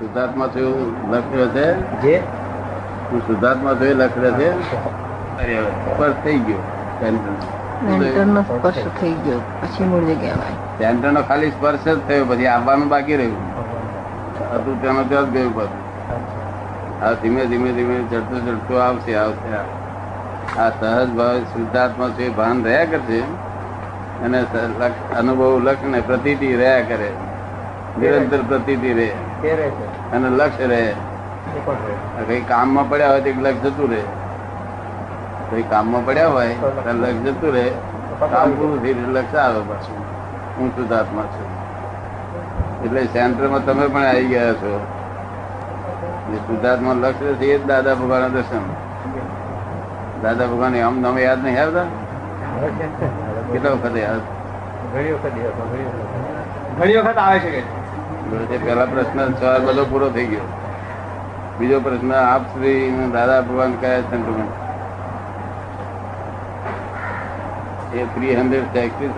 શુદ્ધાત્મા થયું એવું છે જે? હું શુદ્ધાત્મા થયું એ છે સ્પર્શ થઈ ગયો. સ્પર્શ થઈ ગયો. પછી મૂળ જગ્યા સેન્ટર નો ખાલી સ્પર્શ જ થયો. પછી આવવાનું બાકી રહ્યું. હતું તેનો ત્યાં જ ગયું પાછું. આ ધીમે ધીમે ધીમે ચડતું ચડતું આવશે આવશે આ સહજ ભાવ શુદ્ધાત્મા છે ભાન રહ્યા કરશે. અને અનુભવ લક્ષ ને પ્રતીતિ રહ્યા કરે. નિરંતર પ્રતીતિ રહે. અને લક્ષ્ય રહે. કઈ કામમાં પડ્યા હોય તો એક લક્ષ જતું રહે. કઈ કામમાં પડ્યા હોય તો લક્ષ જતું રહે. કામ પૂરું થઈ લક્ષ આવે પાછું. હું શુદ્ધાત્મા છું. એટલે સેન્ટરમાં તમે પણ આવી ગયા છો. જે શુદ્ધાત્મા લક્ષ્ય છે એ જ દાદા ભગવાન દર્શન. દાદા ભગવાન આમ તમે યાદ નહીં આવતા? કેટલા વખત યાદ? ઘણી વખત ઘણી વખત. ઘણી વખત આવે છે કે? એ પહેલા પ્રશ્ન સવાલ બધો પૂરો થઈ ગયો. બીજો પ્રશ્ન આપ શ્રી દાદા ભગવાન કયા સેન્ટરમાં એ થ્રી હંડ્રેડ સિક્સટી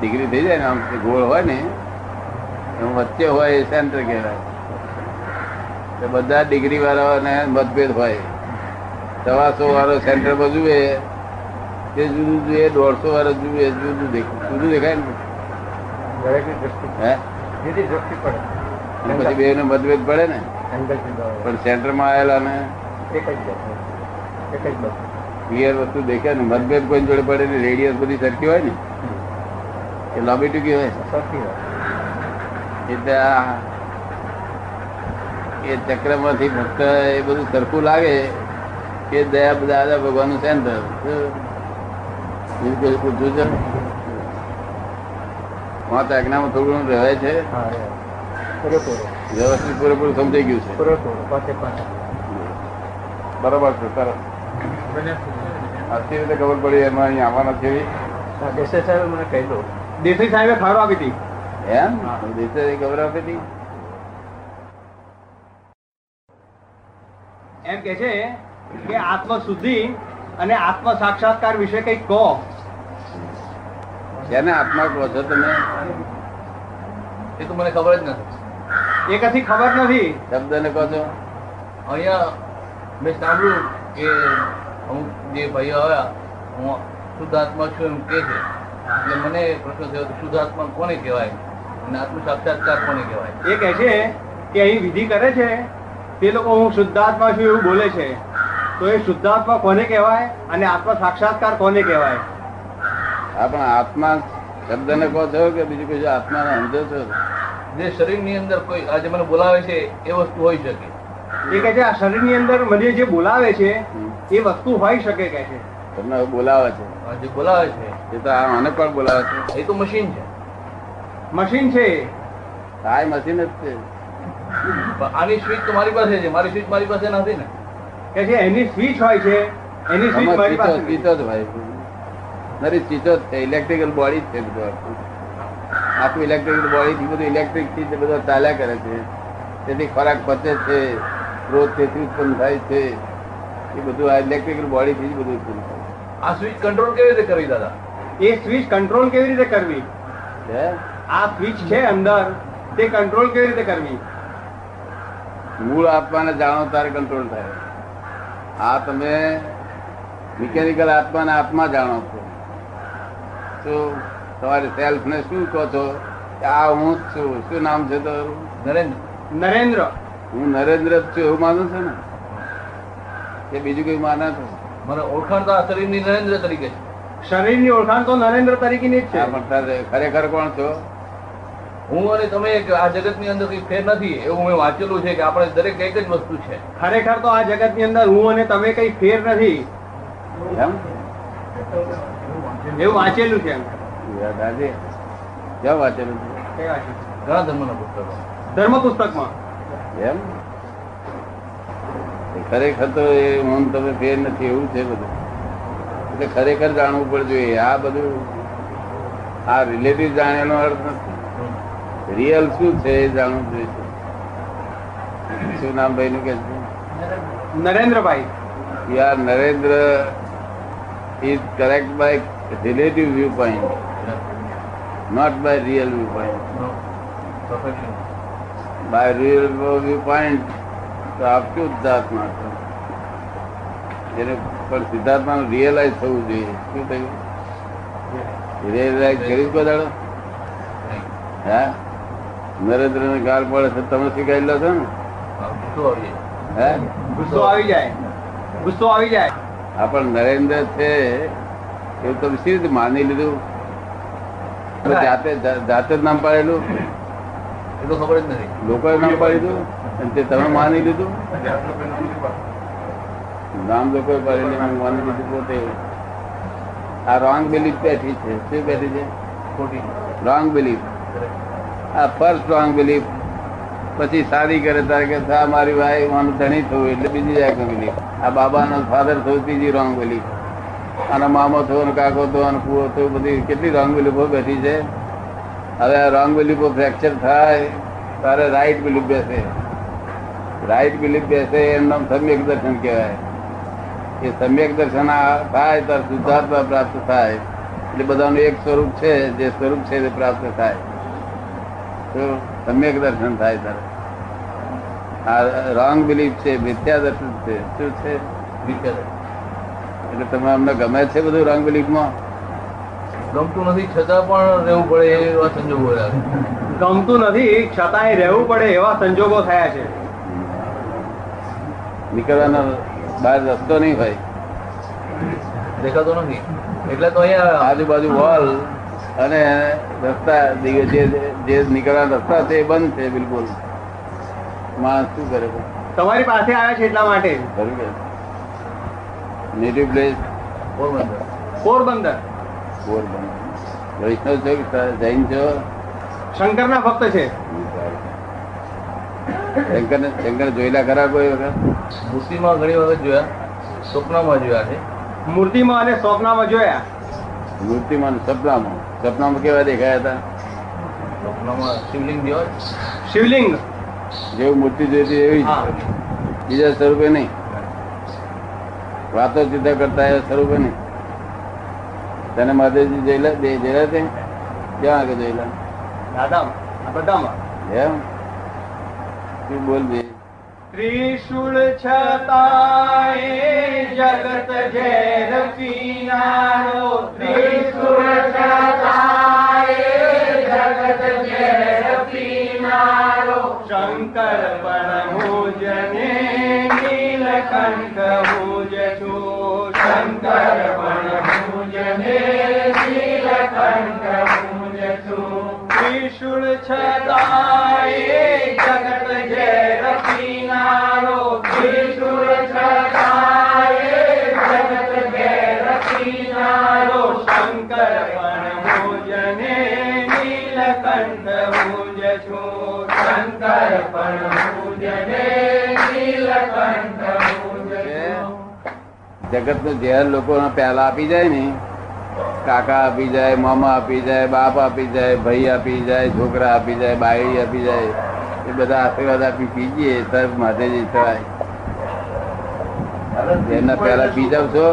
ડિગ્રી થઈ જાય ને આમ ગોળ હોય ને એમ વચ્ચે હોય એ સેન્ટર કહેવાય. બધા ડિગ્રી વાળાને મતભેદ હોય. સવાસો વાળો સેન્ટર જુએ તે જુદું જુએ દોઢસો વાળો જુએ જુદું દેખાય. જુદું દેખાય ને? દરેકની દ્રષ્ટિ. હે? જુદી દ્રષ્ટિ પડે. પછી બે નો મતભેદ પડે ને. પણ સેન્ટરમાં આવેલા ને એક જ એક જ ક્લિયર વસ્તુ દેખાય ને. મતભેદ કોઈ જોડે પડે ને રેડિયસ બધી સરખી હોય ને? એ લાંબી ટૂંકી હોય? સરખી હોય. એટલે આ એ ચક્રમાંથી ફક્ત એ બધું સરખું લાગે કે દયા દાદા ભગવાનનું સેન્ટર. બીજું પૂછ્યું છે? વાંચ આજ્ઞામાં થોડું ઘણું રહે છે. વ્યવસ્થિત પૂરેપૂરું સમજાઈ ગયું છે. પાંચે પાંચ. બરાબર છે સરસ. આથી રીતે ખબર પડી એમાં અહીં આવવાના છે દેસાઈ સાહેબે મને દેસાઈ સાહેબે આપી હતી. એમ? દેશે ખબર આપી હતી? એમ કે છે કે આત્મ શુદ્ધિ અને આત્મ સાક્ષાત્કાર વિશે કંઈક કહો. તેને આત્મા કહો છો તમે? એ તો મને ખબર જ નથી. એ કથી ખબર નથી? શબ્દ ને કહો છો? અહીંયા મેં સાંભળ્યું કે અમુક જે ભાઈઓ આવ્યા હું શુદ્ધાત્મા છું એમ કે છે. એટલે મને પ્રશ્ન થયો કે શુદ્ધાત્મા કોને કહેવાય? અને આત્મ સાક્ષાત્કાર કોને કહેવાય? એ કહે છે કે અહીં વિધિ કરે છે? તે લોકો હું શુદ્ધાત્મા છું એવું બોલે છે. તો એ શુદ્ધાત્મા કોને કહેવાય? અને આત્મ સાક્ષાત્કાર કોને કહેવાય? હા પણ આત્મા શબ્દ ને કહો છો કે બીજું કશું આત્મા ને સમજો છો? જે શરીરની અંદર કોઈ આજે મને બોલાવે છે એ વસ્તુ હોઈ શકે. એ કે છે આ શરીરની અંદર મને જે બોલાવે છે એ વસ્તુ હોઈ શકે કે છે. તમને બોલાવે છે? જે બોલાવે છે એ તો આ મને પણ બોલાવે છે. એ તો મશીન છે. મશીન છે. આ મશીન જ છે. પણ આની સ્વિચ તો મારી પાસે છે મારી સ્વિચ મારી પાસે નથી ને. કે છે એની સ્વિચ હોય છે એની સ્વિચ મારી પાસે. ચીતો જ ભાઈ નરી ચીજો જ છે ઇલેક્ટ્રિકલ બોડી જ છે બધું આખું. આખું ઇલેક્ટ્રિકલ બોડી થી બધું ઇલેક્ટ્રિકથી બધો ચાલ્યા કરે છે. તેથી ખોરાક પચે છે ક્રોધ તેથી ઉત્પન્ન થાય છે. એ બધું આ ઇલેક્ટ્રિકલ બોડી થી જ બધું ઉત્પન્ન થાય આ સ્વિચ કંટ્રોલ કેવી રીતે કરવી દાદા? એ સ્વિચ કંટ્રોલ કેવી રીતે કરવી? આ સ્વિચ છે અંદર. તે કંટ્રોલ કેવી રીતે કરવી? મૂળ આત્માને જાણો ત્યારે કંટ્રોલ થાય. આ તમે મિકેનિકલ આત્માને આત્મા જાણો છો. શું તમારે સેલ્ફ ને શું કહો છો? આ હું જ છું. શું નામ છે તમારું? નરેન્દ્ર. નરેન્દ્ર. હું નરેન્દ્ર જ છું એવું માનું છું ને? કે બીજું કઈ માને છે? મને ઓળખાણ તો આ શરીરની નરેન્દ્ર તરીકે છે. શરીરની ઓળખાણ તો નરેન્દ્ર તરીકેની જ છે. પણ તારે ખરેખર કોણ છો? હું અને તમે આ આ જગતની અંદર કઈ ફેર નથી. એવું મેં વાંચેલું છે કે આપણે દરેક એક જ વસ્તુ છે. ખરેખર તો આ જગતની અંદર હું અને તમે કઈ ફેર નથી. એમ? એવું વાંચેલું છે દાદી ક્યાં વાંચેલું છે? ઘણા ધર્મના પુસ્તકો. ધર્મ પુસ્તકમાં એમ ખરેખર તો એ હું તમે ફેર નથી એવું છે બધું. એટલે ખરેખર જાણવું પડે જોઈએ આ બધું આ રિલેટિવ જાણ્યાનો અર્થ નથી. રિયલ શું છે એ જાણવું જોઈએ. શું નામ ભાઈ નું કે છે? નરેન્દ્રભાઈ. યાર Narendra is correct by relative view point not by real view point perfection by real view point તો આપ શુદ્ધાત્મા છો? એને પણ સિદ્ધાર્થમાં રિયલાઇઝ થવું જોઈએ. શું થયું? રિયલાઇઝ કરી બધાડો. હા? નરેન્દ્ર ને ગાળ પડે છે તમે શીખાઈ લો છો ને? ગુસ્સો આવી જાય. હે? ગુસ્સો આવી જાય. ગુસ્સો આવી જાય. આ પણ નરેન્દ્ર છે એવું તમે સી રીતે માની લીધું. જાતે જાતે જ નામ પાડેલું. એ તો ખબર જ નથી. લોકોએ નામ પાડેલું અને તે તમે માની લીધું. નામ લોકોએ પાડેલું નામ માની લીધું પોતે. આ રોંગ બિલીફ બેઠી છે. શું બેઠી છે? ખોટી. રોંગ બિલીફ આ ફર્સ્ટ રોંગ બિલીફ પછી સારી કરે તારે કે આ મારી ભાઈ માનું ધણી થયું એટલે બીજી જાય બિલીફ આ બાબાનો ફાધર થયું ત્રીજી રોંગ બિલીફ આનો મામો થયો અને કાકો થયો અને કુવો થયો, બધી કેટલી રોંગ બિલીફો બેઠી છે. હવે આ રોંગ બિલીફો ફ્રેક્ચર થાય, તારે રાઈટ બિલીફ બેસે. રાઈટ બિલીફ બેસે એમ નામ સમ્યક દર્શન કહેવાય. એ સમ્યક દર્શન થાય ત્યારે શુદ્ધાત્મા પ્રાપ્ત થાય. એટલે બધાનું એક સ્વરૂપ છે, જે સ્વરૂપ છે તે પ્રાપ્ત થાય. તો સમ્યક દર્શન થાય તારે. આ રોંગ બિલીફ છે, મિથ્યા દર્શન છે. શું છે? વિચારે. એટલે તમે અમને ગમે છે બધું રંગ બિલીફમાં? ગમતું નથી છતાં પણ રહેવું પડે એવા સંજોગો ગમતું નથી છતાંય રહેવું પડે એવા સંજોગો થયા છે. નીકળવાનો બહાર રસ્તો નહીં ભાઈ દેખાતો નથી. એટલે તો અહીંયા આજુબાજુ વોલ અને રસ્તા જે જે નીકળવાના રસ્તા છે એ બંધ છે બિલકુલ. માણસ શું કરે તમારી પાસે આવ્યા છે એટલા માટે? Native place Porbandar. Porbandar. Porbandar. વૈષ્ણવ છો જૈન છો. શંકરના ભક્ત છે. શંકર શંકર જોયેલા ખરા કોઈ વખત? મૂર્તિમાં ઘણી વખત જોયા. સ્વપ્નમાં જોયા છે. મૂર્તિમાં અને સ્વપ્નમાં જોયા. મૂર્તિમાં ને સપનામાં સપનામાં કેવા દેખાયા સ્વપ્નમાં શિવલિંગ જેવા શિવલિંગ. જેવું મૂર્તિ જોઈતી એવી જ. બીજા સ્વરૂપે નહીં. વાતો ચિંતા કરતા એ સ્વરૂપ ને તને મહાદેવજી જોયેલા બે જોયેલા તે ક્યાં આગળ જોયેલા? દાદા બધામાં. એમ? તું બોલ બે. ત્રિશુળ છતાંય જગત ઘેર પીનારો ત્રિશુળ છતાંય જગત ઘેર પીનારો શંકર પણ ભોજને નીલકંઠ विशुर જગતનું ઝેર લોકો પહેલા આપી જાય ને કાકા આપી જાય મામા આપી જાય બાપ આપી જાય ભાઈ આપી જાય છોકરા આપી જાય બાઈ આપી જાય એ બધા આશીર્વાદ આપી પીજીએ તરફ જ થવાય. જેના પહેલા પી જાવ છો?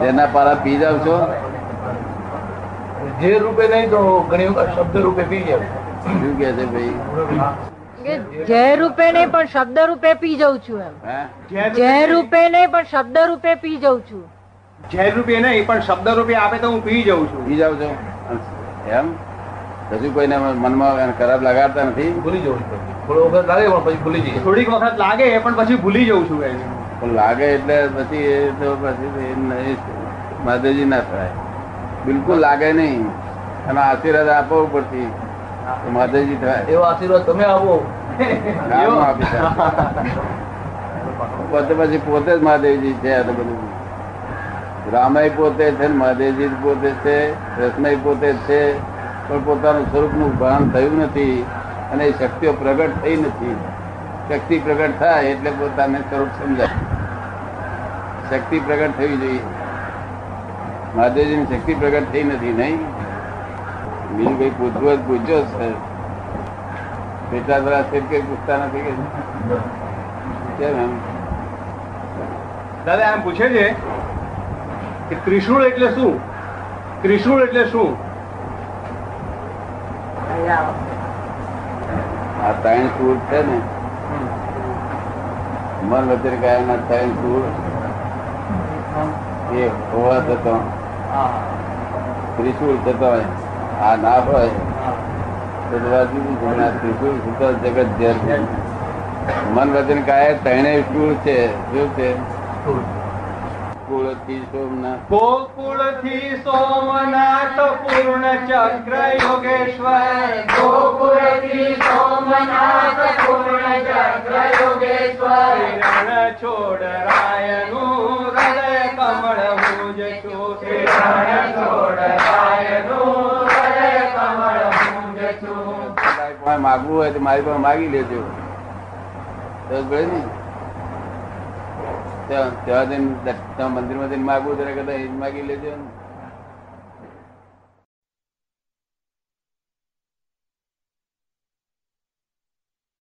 જેના પહેલા પી જાવ છો? જે રૂપે નહીં તો ઘણી વખત શબ્દ રૂપે પી જાય શું કે છે ભાઈ? જય રૂપે નહીં પણ શબ્દ રૂપે પી જઉં છું એમ. જય રૂપે નહીં. પણ શબ્દ રૂપે પી જઉં છું. ઝેર રૂપે નહીં પણ શબ્દ રૂપે આપે તો હું પી જઉં છું. પી જાઉં છું. એમ? હજુ કોઈને મનમાં ખરાબ લગાડતા નથી? ભૂલી જવું છે. થોડો વખત લાગે પણ પછી ભૂલી જઈએ. થોડીક વખત લાગે પણ પછી ભૂલી જઉં છું પણ લાગે એટલે પછી એ તો પછી મહાદેવજી ના થાય. બિલકુલ લાગે નહીં. અને આશીર્વાદ આપવો પડતી થાય એવો આશીર્વાદ તમે આપો. પોતે પછી પોતે જ મહાદેવજી છે આ બધું. રામાય પોતે છે મહાદેવજી પોતે છે કૃષ્ણ પોતે છે પણ પોતાનું સ્વરૂપનું ભાન થયું નથી અને એ શક્તિઓ પ્રગટ થઈ નથી. શક્તિ પ્રગટ થાય એટલે પોતાને સ્વરૂપ સમજાય. શક્તિ પ્રગટ થવી જોઈએ. મહાદેવજીની શક્તિ પ્રગટ થઈ નથી નહીં? બીજું કઈ પૂછવું જ પૂછ્યો પૂછજો સર પેટા દ્વારા છે કઈ પૂછતા નથી કે? કેમ એમ? દાદા એમ પૂછે છે કે ત્રિશુળ એટલે શું? ત્રિશુળ એટલે શું? આ ત્રણ સૂર છે ને. મન વચન ગાયના ત્રણ સૂર. એ હોવા થતો ત્રિશુળ થતો આ ના હોય જરા જગત મન વચન કાય ત્રણેય સૂર છે. શું છે? કુળથી સોમનાથ. ગોકુળથી સોમનાથ પૂર્ણ ચક્ર યોગેશ્વર. ગોકુળથી સોમનાથ પૂર્ણ ચક્ર યોગેશ્વર. રણ છોડ રાયનું હૃદય કમળ તમારે માગવું હોય તો મારી પાસે માગી લેજો. ત્યાં જઈને મંદિરમાં જઈને માગવું ત્યારે કદાચ માગી લેજો ને.